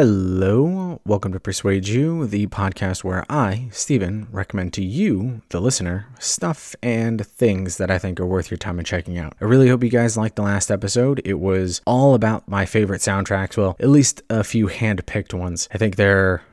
Hello, welcome to Persuade You, the podcast where I, Stephen, recommend to you, the listener, stuff and things that I think are worth your time and checking out. I really hope you guys liked the last episode. It was all about my favorite soundtracks, well, at least a few hand picked ones. I think they're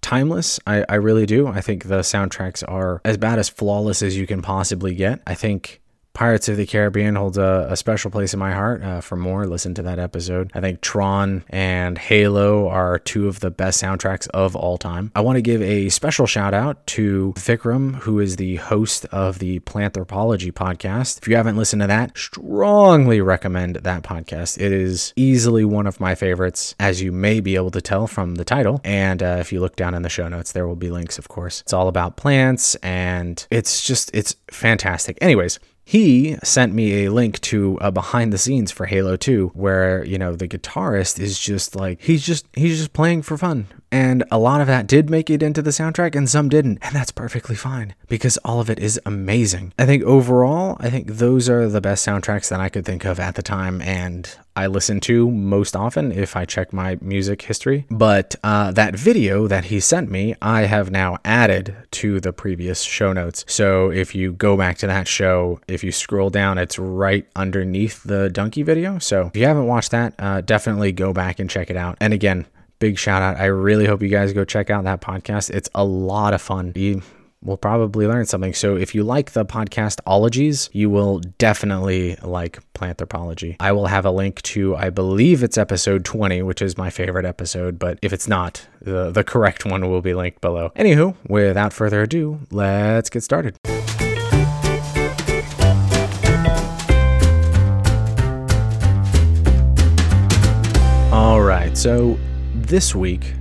timeless. I, I really do. I think the soundtracks are as bad as flawless as you can possibly get. I think Pirates of the Caribbean holds a, a special place in my heart. Uh, for more, listen to that episode. I think Tron and Halo are two of the best soundtracks of all time. I want to give a special shout out to Vikram, who is the host of the Planthropology podcast. If you haven't listened to that, strongly recommend that podcast. It is easily one of my favorites, as you may be able to tell from the title. And uh, if you look down in the show notes, there will be links, of course. It's all about plants, and it's just, it's fantastic. Anyways, he sent me a link to a behind the scenes for Halo 2 where, you know, the guitarist is just like he's just he's just playing for fun. And a lot of that did make it into the soundtrack and some didn't. And that's perfectly fine because all of it is amazing. I think overall, I think those are the best soundtracks that I could think of at the time and I listen to most often if I check my music history. But uh, that video that he sent me, I have now added to the previous show notes. So if you go back to that show, if you scroll down, it's right underneath the donkey video. So if you haven't watched that, uh, definitely go back and check it out. And again, big shout out. I really hope you guys go check out that podcast. It's a lot of fun. You will probably learn something. So if you like the podcast ologies, you will definitely like Planthropology. I will have a link to, I believe it's episode 20, which is my favorite episode, but if it's not, the, the correct one will be linked below. Anywho, without further ado, let's get started. All right, so this week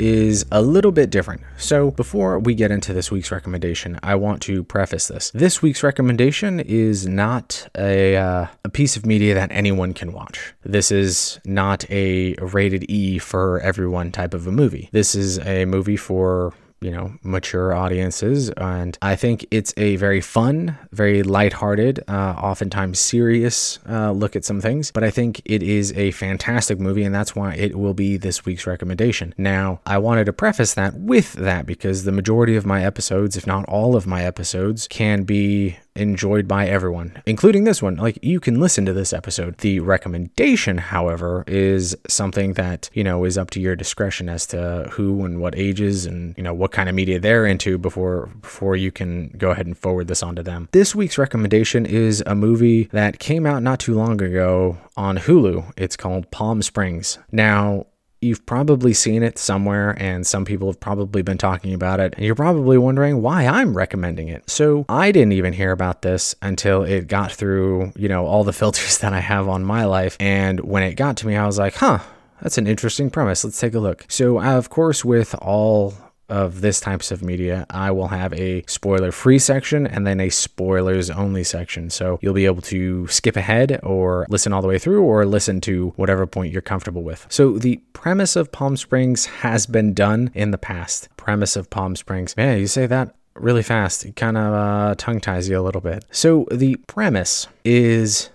is a little bit different. So, before we get into this week's recommendation, I want to preface this. This week's recommendation is not a, uh, a piece of media that anyone can watch. This is not a rated E for everyone type of a movie. This is a movie for you know, mature audiences. And I think it's a very fun, very lighthearted, uh, oftentimes serious uh, look at some things. But I think it is a fantastic movie, and that's why it will be this week's recommendation. Now, I wanted to preface that with that because the majority of my episodes, if not all of my episodes, can be enjoyed by everyone, including this one. Like you can listen to this episode. The recommendation, however, is something that, you know, is up to your discretion as to who and what ages and, you know, what kind of media they're into before before you can go ahead and forward this on to them. This week's recommendation is a movie that came out not too long ago on Hulu. It's called Palm Springs. Now, You've probably seen it somewhere, and some people have probably been talking about it, and you're probably wondering why I'm recommending it. So, I didn't even hear about this until it got through, you know, all the filters that I have on my life. And when it got to me, I was like, huh, that's an interesting premise. Let's take a look. So, of course, with all of this types of media, I will have a spoiler free section and then a spoilers only section. So you'll be able to skip ahead or listen all the way through or listen to whatever point you're comfortable with. So the premise of Palm Springs has been done in the past. Premise of Palm Springs. Man, you say that really fast. It kind of uh, tongue ties you a little bit. So the premise is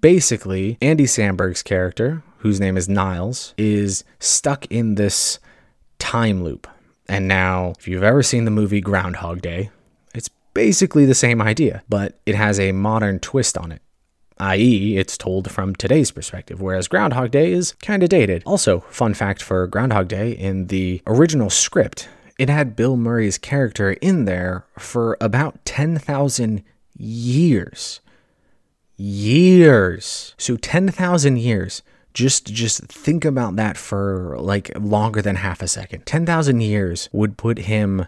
basically Andy Samberg's character, whose name is Niles, is stuck in this time loop and now, if you've ever seen the movie Groundhog Day, it's basically the same idea, but it has a modern twist on it i.e., it's told from today's perspective, whereas Groundhog Day is kind of dated. Also, fun fact for Groundhog Day in the original script, it had Bill Murray's character in there for about 10,000 years. Years. So 10,000 years just just think about that for like longer than half a second. 10,000 years would put him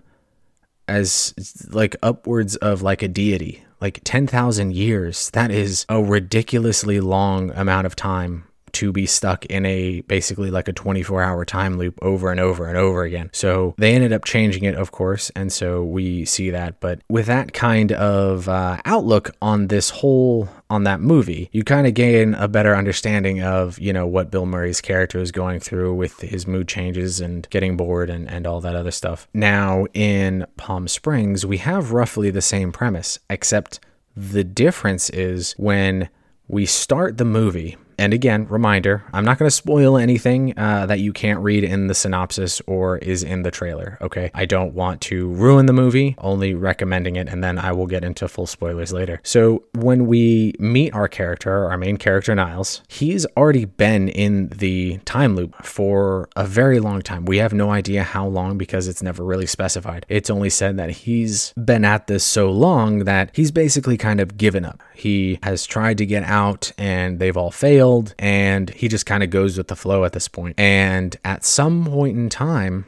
as like upwards of like a deity. Like 10,000 years. That is a ridiculously long amount of time to be stuck in a basically like a 24 hour time loop over and over and over again. So they ended up changing it, of course, and so we see that. But with that kind of uh, outlook on this whole on that movie, you kind of gain a better understanding of, you know, what Bill Murray's character is going through with his mood changes and getting bored and, and all that other stuff. Now, in Palm Springs, we have roughly the same premise, except the difference is when we start the movie and again, reminder I'm not going to spoil anything uh, that you can't read in the synopsis or is in the trailer, okay? I don't want to ruin the movie, only recommending it, and then I will get into full spoilers later. So, when we meet our character, our main character, Niles, he's already been in the time loop for a very long time. We have no idea how long because it's never really specified. It's only said that he's been at this so long that he's basically kind of given up. He has tried to get out and they've all failed, and he just kind of goes with the flow at this point. And at some point in time,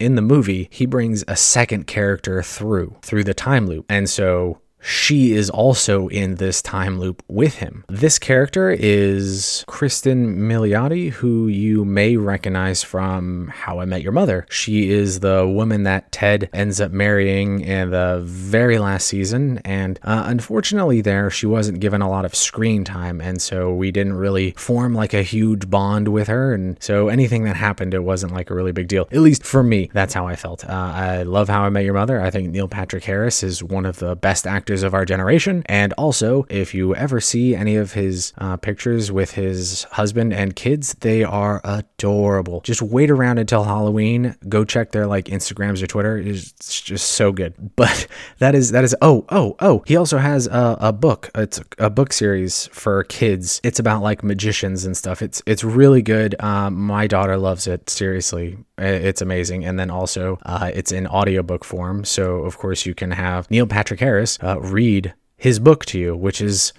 in the movie, he brings a second character through through the time loop. And so she is also in this time loop with him. This character is Kristen Milioti, who you may recognize from How I Met Your Mother. She is the woman that Ted ends up marrying in the very last season, and uh, unfortunately, there she wasn't given a lot of screen time, and so we didn't really form like a huge bond with her. And so anything that happened, it wasn't like a really big deal. At least for me, that's how I felt. Uh, I love How I Met Your Mother. I think Neil Patrick Harris is one of the best actors of our generation. And also, if you ever see any of his uh, pictures with his husband and kids, they are adorable. Just wait around until Halloween. Go check their like Instagrams or Twitter. It's just so good. But that is that is oh oh oh. He also has a, a book. It's a book series for kids. It's about like magicians and stuff. It's it's really good. Um, my daughter loves it. Seriously, it's amazing. And then also, uh, it's in audiobook form. So, of course, you can have Neil Patrick Harris uh, read his book to you, which is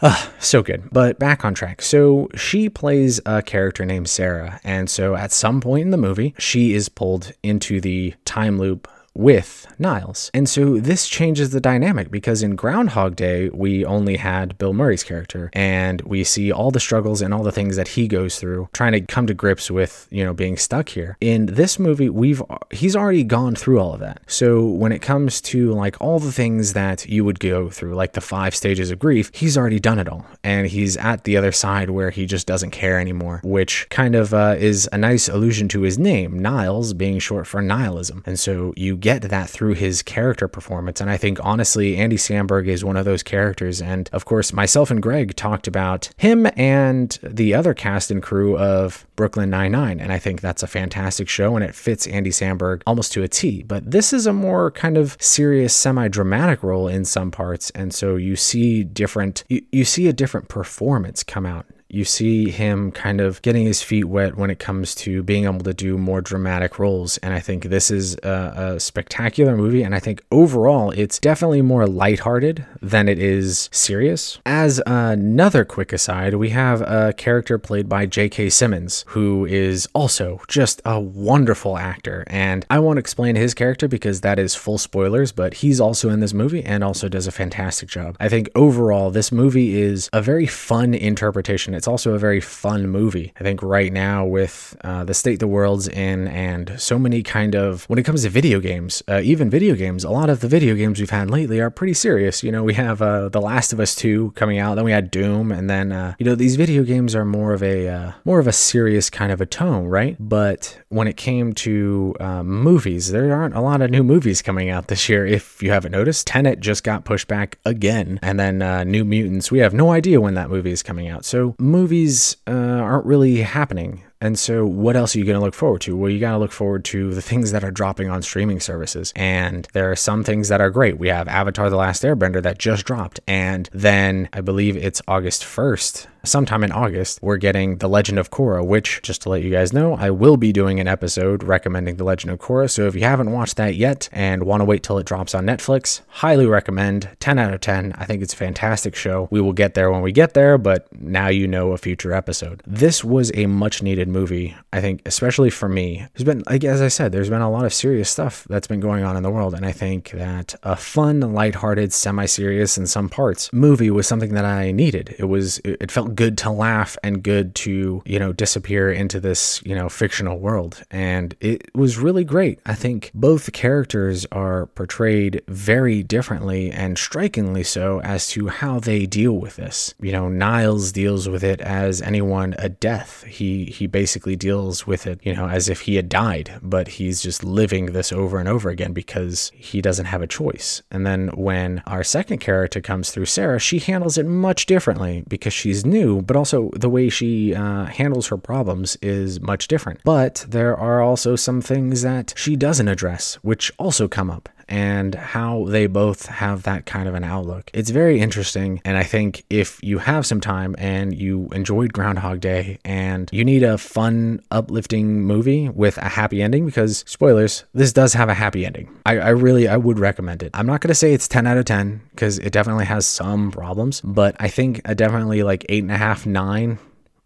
uh, so good. But back on track. So she plays a character named Sarah. And so at some point in the movie, she is pulled into the time loop with Niles. And so this changes the dynamic because in Groundhog Day, we only had Bill Murray's character and we see all the struggles and all the things that he goes through trying to come to grips with, you know, being stuck here. In this movie, we've he's already gone through all of that. So when it comes to like all the things that you would go through, like the five stages of grief, he's already done it all. And he's at the other side where he just doesn't care anymore, which kind of uh, is a nice allusion to his name, Niles being short for nihilism. And so you get that through his character performance. And I think honestly, Andy Samberg is one of those characters. And of course, myself and Greg talked about him and the other cast and crew of Brooklyn Nine-Nine. And I think that's a fantastic show and it fits Andy Samberg almost to a T. But this is a more kind of serious, semi dramatic role in some parts. And so you see different, you, you see a different performance come out you see him kind of getting his feet wet when it comes to being able to do more dramatic roles. And I think this is a, a spectacular movie. And I think overall, it's definitely more lighthearted than it is serious. As another quick aside, we have a character played by J.K. Simmons, who is also just a wonderful actor. And I won't explain his character because that is full spoilers, but he's also in this movie and also does a fantastic job. I think overall, this movie is a very fun interpretation it's also a very fun movie. I think right now with uh, the state the world's in and so many kind of when it comes to video games, uh, even video games, a lot of the video games we've had lately are pretty serious. You know, we have uh, The Last of Us 2 coming out, then we had Doom, and then uh, you know these video games are more of a uh, more of a serious kind of a tone, right? But when it came to uh, movies, there aren't a lot of new movies coming out this year. If you haven't noticed, Tenet just got pushed back again, and then New Mutants. We have no idea when that movie is coming out. So movies uh, aren't really happening. And so, what else are you going to look forward to? Well, you got to look forward to the things that are dropping on streaming services. And there are some things that are great. We have Avatar The Last Airbender that just dropped. And then I believe it's August 1st sometime in August, we're getting The Legend of Korra, which, just to let you guys know, I will be doing an episode recommending The Legend of Korra. So if you haven't watched that yet and want to wait till it drops on Netflix, highly recommend. 10 out of 10. I think it's a fantastic show. We will get there when we get there, but now you know a future episode. This was a much needed movie, I think, especially for me. There's been, like, as I said, there's been a lot of serious stuff that's been going on in the world. And I think that a fun, lighthearted, semi serious in some parts movie was something that I needed. It was, it felt good to laugh and good to, you know, disappear into this, you know, fictional world. And it was really great. I think both characters are portrayed very differently and strikingly so as to how they deal with this. You know, Niles deals with it as anyone a death. He he basically deals with it, you know, as if he had died, but he's just living this over and over again because he doesn't have a choice. And then when our second character comes through, Sarah, she handles it much differently because she's new, but also the way she uh, handles her problems is much different. But there are also some things that she doesn't address, which also come up and how they both have that kind of an outlook. It's very interesting. And I think if you have some time and you enjoyed Groundhog Day and you need a fun, uplifting movie with a happy ending, because spoilers, this does have a happy ending. I, I really, I would recommend it. I'm not going to say it's 10 out of 10 because it definitely has some problems, but I think a definitely like eight and a half, nine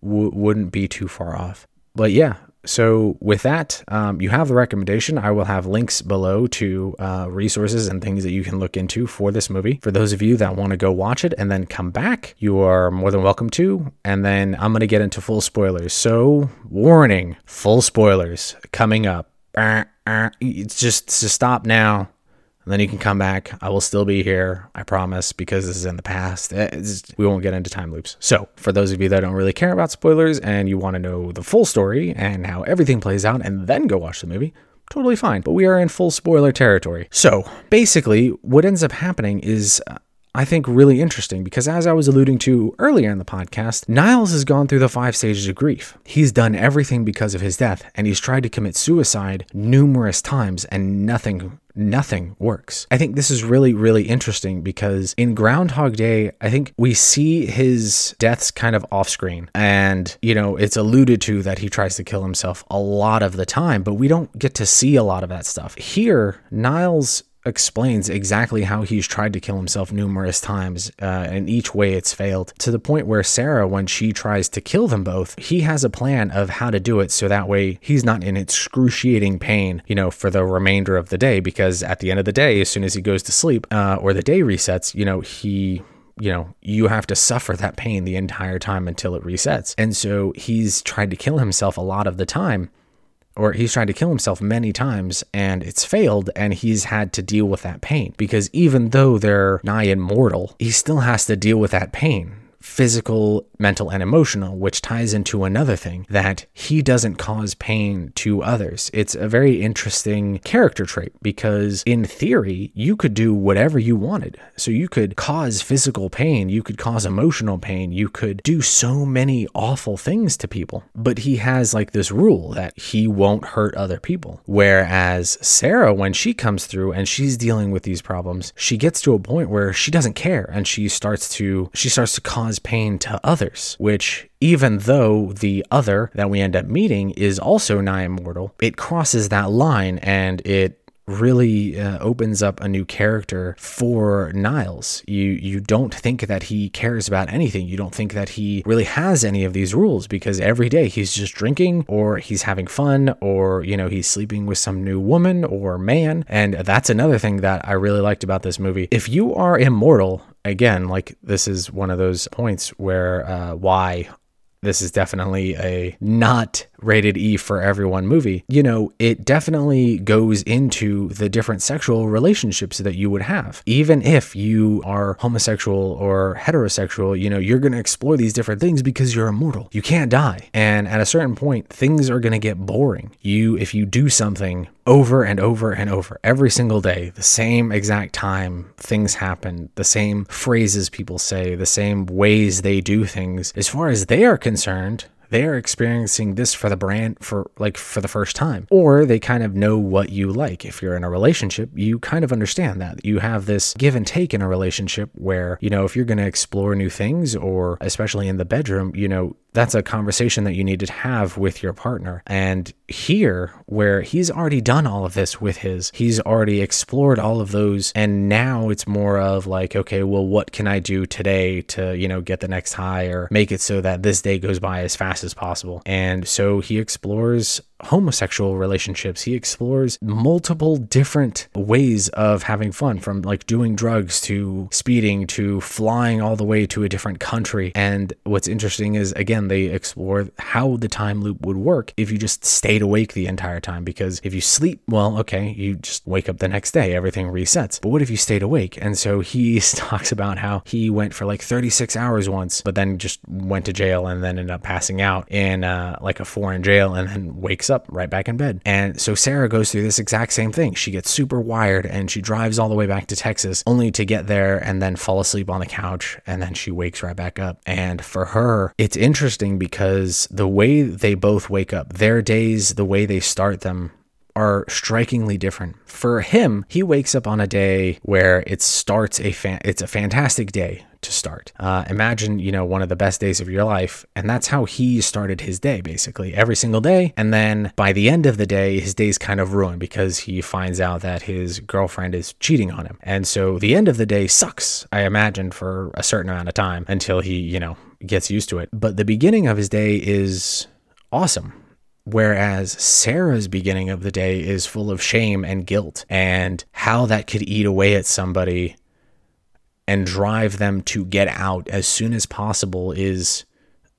w- wouldn't be too far off. But yeah, so with that, um, you have the recommendation. I will have links below to uh, resources and things that you can look into for this movie. For those of you that want to go watch it and then come back, you are more than welcome to. And then I'm going to get into full spoilers. So warning, full spoilers coming up. It's just to stop now and then you can come back. I will still be here, I promise, because this is in the past. Eh, it's, we won't get into time loops. So, for those of you that don't really care about spoilers and you want to know the full story and how everything plays out and then go watch the movie, totally fine. But we are in full spoiler territory. So, basically, what ends up happening is. Uh, I think really interesting because, as I was alluding to earlier in the podcast, Niles has gone through the five stages of grief. He's done everything because of his death, and he's tried to commit suicide numerous times, and nothing nothing works. I think this is really, really interesting because in Groundhog Day, I think we see his deaths kind of off screen. And, you know, it's alluded to that he tries to kill himself a lot of the time, but we don't get to see a lot of that stuff. Here, Niles explains exactly how he's tried to kill himself numerous times, uh, and each way it's failed. To the point where Sarah, when she tries to kill them both, he has a plan of how to do it so that way he's not in excruciating pain, you know, for the remainder of the day. Because at the end of the day, as soon as he goes to sleep uh, or the day resets, you know, he you know, you have to suffer that pain the entire time until it resets. And so he's tried to kill himself a lot of the time or he's tried to kill himself many times and it's failed and he's had to deal with that pain because even though they're nigh immortal he still has to deal with that pain physical, mental, and emotional, which ties into another thing that he doesn't cause pain to others. It's a very interesting character trait because, in theory, you could do whatever you wanted. So you could cause physical pain, you could cause emotional pain, you could do so many awful things to people. But he has like this rule that he won't hurt other people. Whereas Sarah, when she comes through and she's dealing with these problems, she gets to a point where she doesn't care and she starts to she starts to cause cause pain to others, which even though the other that we end up meeting is also nigh immortal, it crosses that line and it really uh, opens up a new character for Niles. You you don't think that he cares about anything. You don't think that he really has any of these rules because every day he's just drinking or he's having fun or you know he's sleeping with some new woman or man. And that's another thing that I really liked about this movie. If you are immortal, again, like this is one of those points where uh, why this is definitely a not rated E for everyone movie, you know, it definitely goes into the different sexual relationships that you would have. Even if you are homosexual or heterosexual, you know, you're going to explore these different things because you're immortal. You can't die. And at a certain point, things are going to get boring. You, if you do something over and over and over every single day, the same exact time things happen, the same phrases people say, the same ways they do things, as far as they are concerned, they are experiencing this for the brand for like for the first time. Or they kind of know what you like. If you're in a relationship you kind of understand that. You have this give and take in a relationship where you know if you're going to explore new things or especially in the bedroom you know that's a conversation that you need to have with your partner. And here, where he's already done all of this with his, he's already explored all of those. And now it's more of like, okay, well, what can I do today to, you know, get the next high or make it so that this day goes by as fast as possible? And so he explores homosexual relationships. He explores multiple different ways of having fun from like doing drugs to speeding to flying all the way to a different country. And what's interesting is, again, they explore how the time loop would work if you just stayed awake the entire time. Because if you sleep, well, okay, you just wake up the next day, everything resets. But what if you stayed awake? And so he talks about how he went for like 36 hours once, but then just went to jail and then ended up passing out in uh, like a foreign jail and then wakes up right back in bed. And so Sarah goes through this exact same thing. She gets super wired and she drives all the way back to Texas only to get there and then fall asleep on the couch and then she wakes right back up. And for her, it's interesting because the way they both wake up, their days, the way they start them are strikingly different. For him, he wakes up on a day where it starts a fan- it's a fantastic day to start. Uh, imagine, you know, one of the best days of your life. And that's how he started his day, basically, every single day. And then by the end of the day, his day's kind of ruined because he finds out that his girlfriend is cheating on him. And so the end of the day sucks, I imagine, for a certain amount of time until he, you know, gets used to it. But the beginning of his day is awesome. Whereas Sarah's beginning of the day is full of shame and guilt, and how that could eat away at somebody and drive them to get out as soon as possible is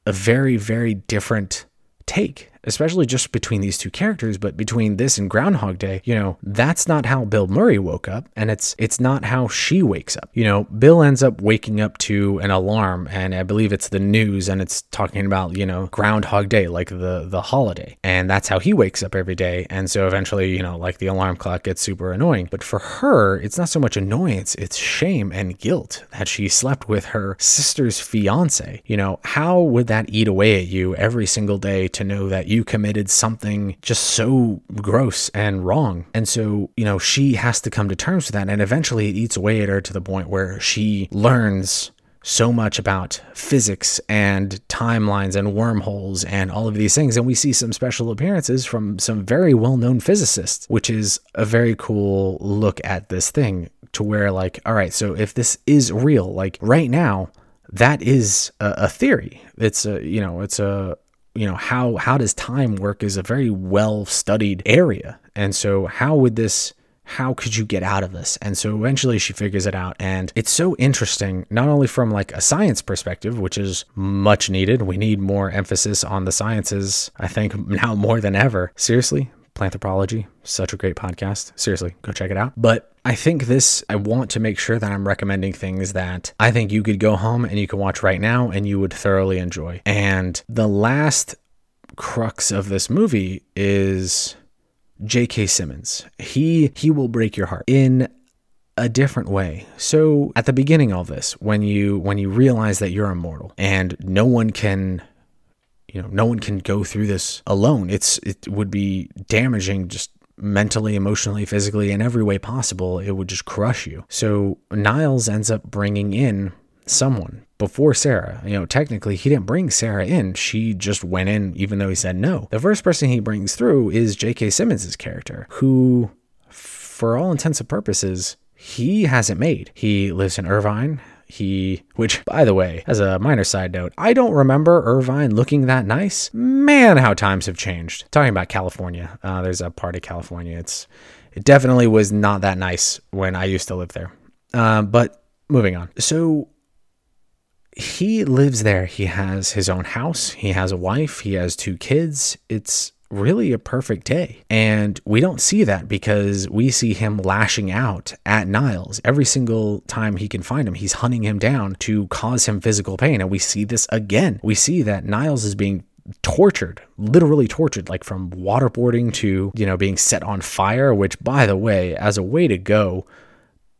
a very, very different take especially just between these two characters, but between this and Groundhog Day, you know, that's not how Bill Murray woke up, and it's it's not how she wakes up. You know, Bill ends up waking up to an alarm, and I believe it's the news, and it's talking about you know Groundhog Day, like the the holiday, and that's how he wakes up every day. And so eventually, you know, like the alarm clock gets super annoying. But for her, it's not so much annoyance; it's shame and guilt that she slept with her sister's fiance. You know, how would that eat away at you every single day to know that you committed something just so gross and wrong. And so, you know, she has to come to terms with that. And eventually it eats away at her to the point where she learns so much about physics and timelines and wormholes and all of these things. And we see some special appearances from some very well known physicists, which is a very cool look at this thing to where, like, all right, so if this is real, like right now, that is a, a theory. It's a, you know, it's a, you know how how does time work is a very well studied area. And so how would this how could you get out of this? And so eventually she figures it out. And it's so interesting not only from like a science perspective which is much needed. We need more emphasis on the sciences i think now more than ever. Seriously Planthropology, such a great podcast. Seriously, go check it out. But I think this, I want to make sure that I'm recommending things that I think you could go home and you can watch right now and you would thoroughly enjoy. And the last crux of this movie is J.K. Simmons. He he will break your heart in a different way. So at the beginning of this, when you when you realize that you're immortal and no one can you know no one can go through this alone. It's it would be damaging just mentally emotionally physically in every way possible. It would just crush you. So niles ends up bringing in someone before sarah. You know technically he didn't bring sarah in. She just went in even though he said no. The first person he brings through is j.k simmons's character who for all intents and purposes he hasn't made. He lives in irvine he, which, by the way, as a minor side note, I don't remember Irvine looking that nice. Man, how times have changed. Talking about California, uh, there's a part of California. It's it definitely was not that nice when I used to live there. Uh, but moving on. So he lives there. He has his own house. He has a wife. He has two kids. It's really a perfect day. And we don't see that because we see him lashing out at Niles every single time he can find him. He's hunting him down to cause him physical pain. And we see this again. We see that Niles is being tortured, literally tortured, like from waterboarding to, you know, being set on fire, which, by the way, as a way to go,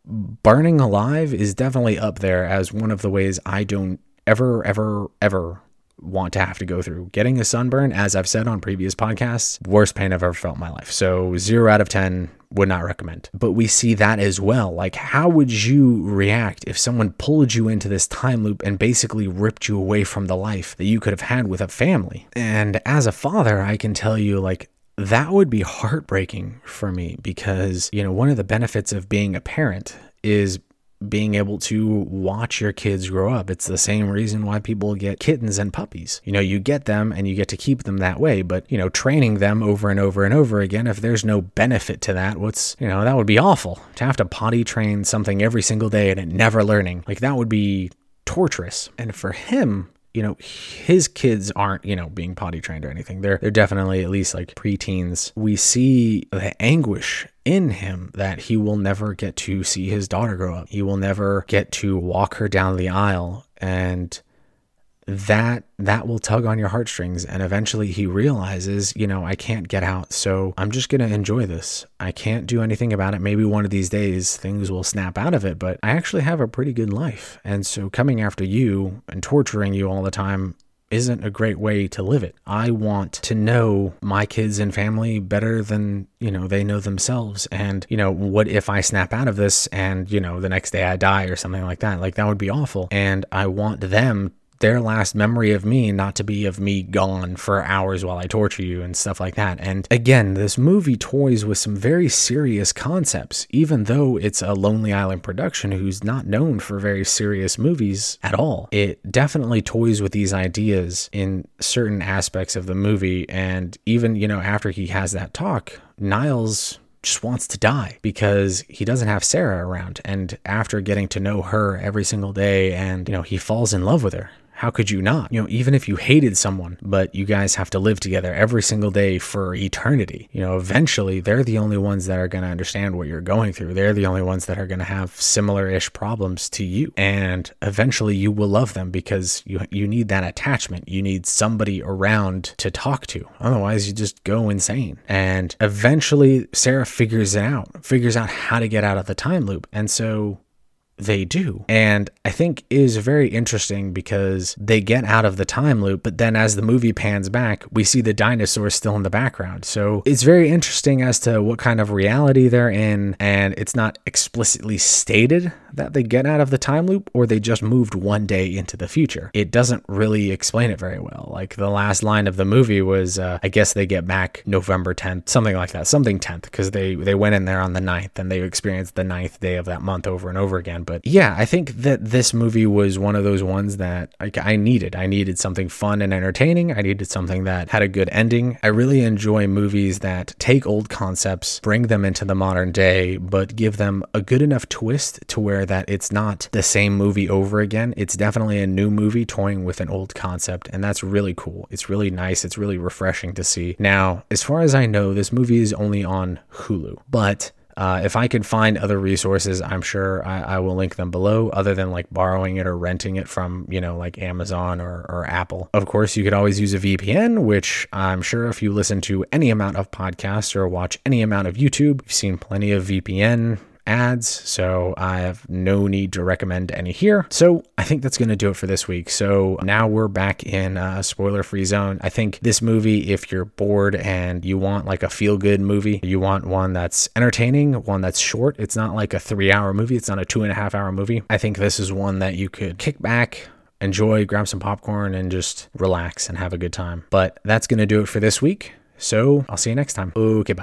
burning alive is definitely up there as one of the ways I don't ever, ever, ever want to have to go through. Getting a sunburn, as I've said on previous podcasts, worst pain I've ever felt in my life. So, zero out of 10 would not recommend. But we see that as well. Like, how would you react if someone pulled you into this time loop and basically ripped you away from the life that you could have had with a family? And as a father, I can tell you, like, that would be heartbreaking for me because, you know, one of the benefits of being a parent is being able to watch your kids grow up. It's the same reason why people get kittens and puppies. You know, you get them and you get to keep them that way, but, you know, training them over and over and over again, if there's no benefit to that, what's, you know, that would be awful. To have to potty train something every single day and it never learning, like that would be torturous. And for him, you know, his kids aren't, you know, being potty trained or anything. They're they're definitely at least like preteens. We see the anguish in him that he will never get to see his daughter grow up. He will never get to walk her down the aisle and that that will tug on your heartstrings and eventually he realizes you know i can't get out so i'm just going to enjoy this. I can't do anything about it. Maybe one of these days things will snap out of it but i actually have a pretty good life. And so coming after you and torturing you all the time isn't a great way to live it. I want to know my kids and family better than, you know, they know themselves. And, you know, what if I snap out of this and, you know, the next day I die or something like that? Like that would be awful. And I want them their last memory of me not to be of me gone for hours while I torture you and stuff like that. And again, this movie toys with some very serious concepts, even though it's a Lonely Island production who's not known for very serious movies at all. It definitely toys with these ideas in certain aspects of the movie. And even, you know, after he has that talk, Niles just wants to die because he doesn't have Sarah around. And after getting to know her every single day, and, you know, he falls in love with her. How could you not? You know, even if you hated someone, but you guys have to live together every single day for eternity, you know, eventually they're the only ones that are going to understand what you're going through. They're the only ones that are going to have similar ish problems to you. And eventually you will love them because you, you need that attachment. You need somebody around to talk to. Otherwise, you just go insane. And eventually, Sarah figures it out, figures out how to get out of the time loop. And so they do. And I think is very interesting because they get out of the time loop, but then as the movie pans back, we see the dinosaurs still in the background. So it's very interesting as to what kind of reality they're in, and it's not explicitly stated that they get out of the time loop or they just moved one day into the future. It doesn't really explain it very well. Like the last line of the movie was, uh, I guess they get back November 10th, something like that, something 10th, because they, they went in there on the 9th and they experienced the ninth day of that month over and over again. But yeah, I think that this movie was one of those ones that I needed. I needed something fun and entertaining. I needed something that had a good ending. I really enjoy movies that take old concepts, bring them into the modern day, but give them a good enough twist to where that it's not the same movie over again. It's definitely a new movie toying with an old concept, and that's really cool. It's really nice. It's really refreshing to see. Now, as far as I know, this movie is only on Hulu, but uh, if I could find other resources, I'm sure I, I, will link them below, other than like borrowing it or renting it from, you know, like Amazon or, or Apple. Of course, you could always use a VPN, which I'm sure if you listen to any amount of podcasts or watch any amount of YouTube, you've seen plenty of VPN ads, so I have no need to recommend any here. So I think that's going to do it for this week. So now we're back in a spoiler free zone. I think this movie, if you're bored and you want like a feel good movie, you want one that's entertaining, one that's short, it's not like a three hour movie, it's not a two and a half hour movie. I think this is one that you could kick back enjoy, grab some popcorn, and just relax and have a good time. But that's going to do it for this week. So I'll see you next time. Okay, bye.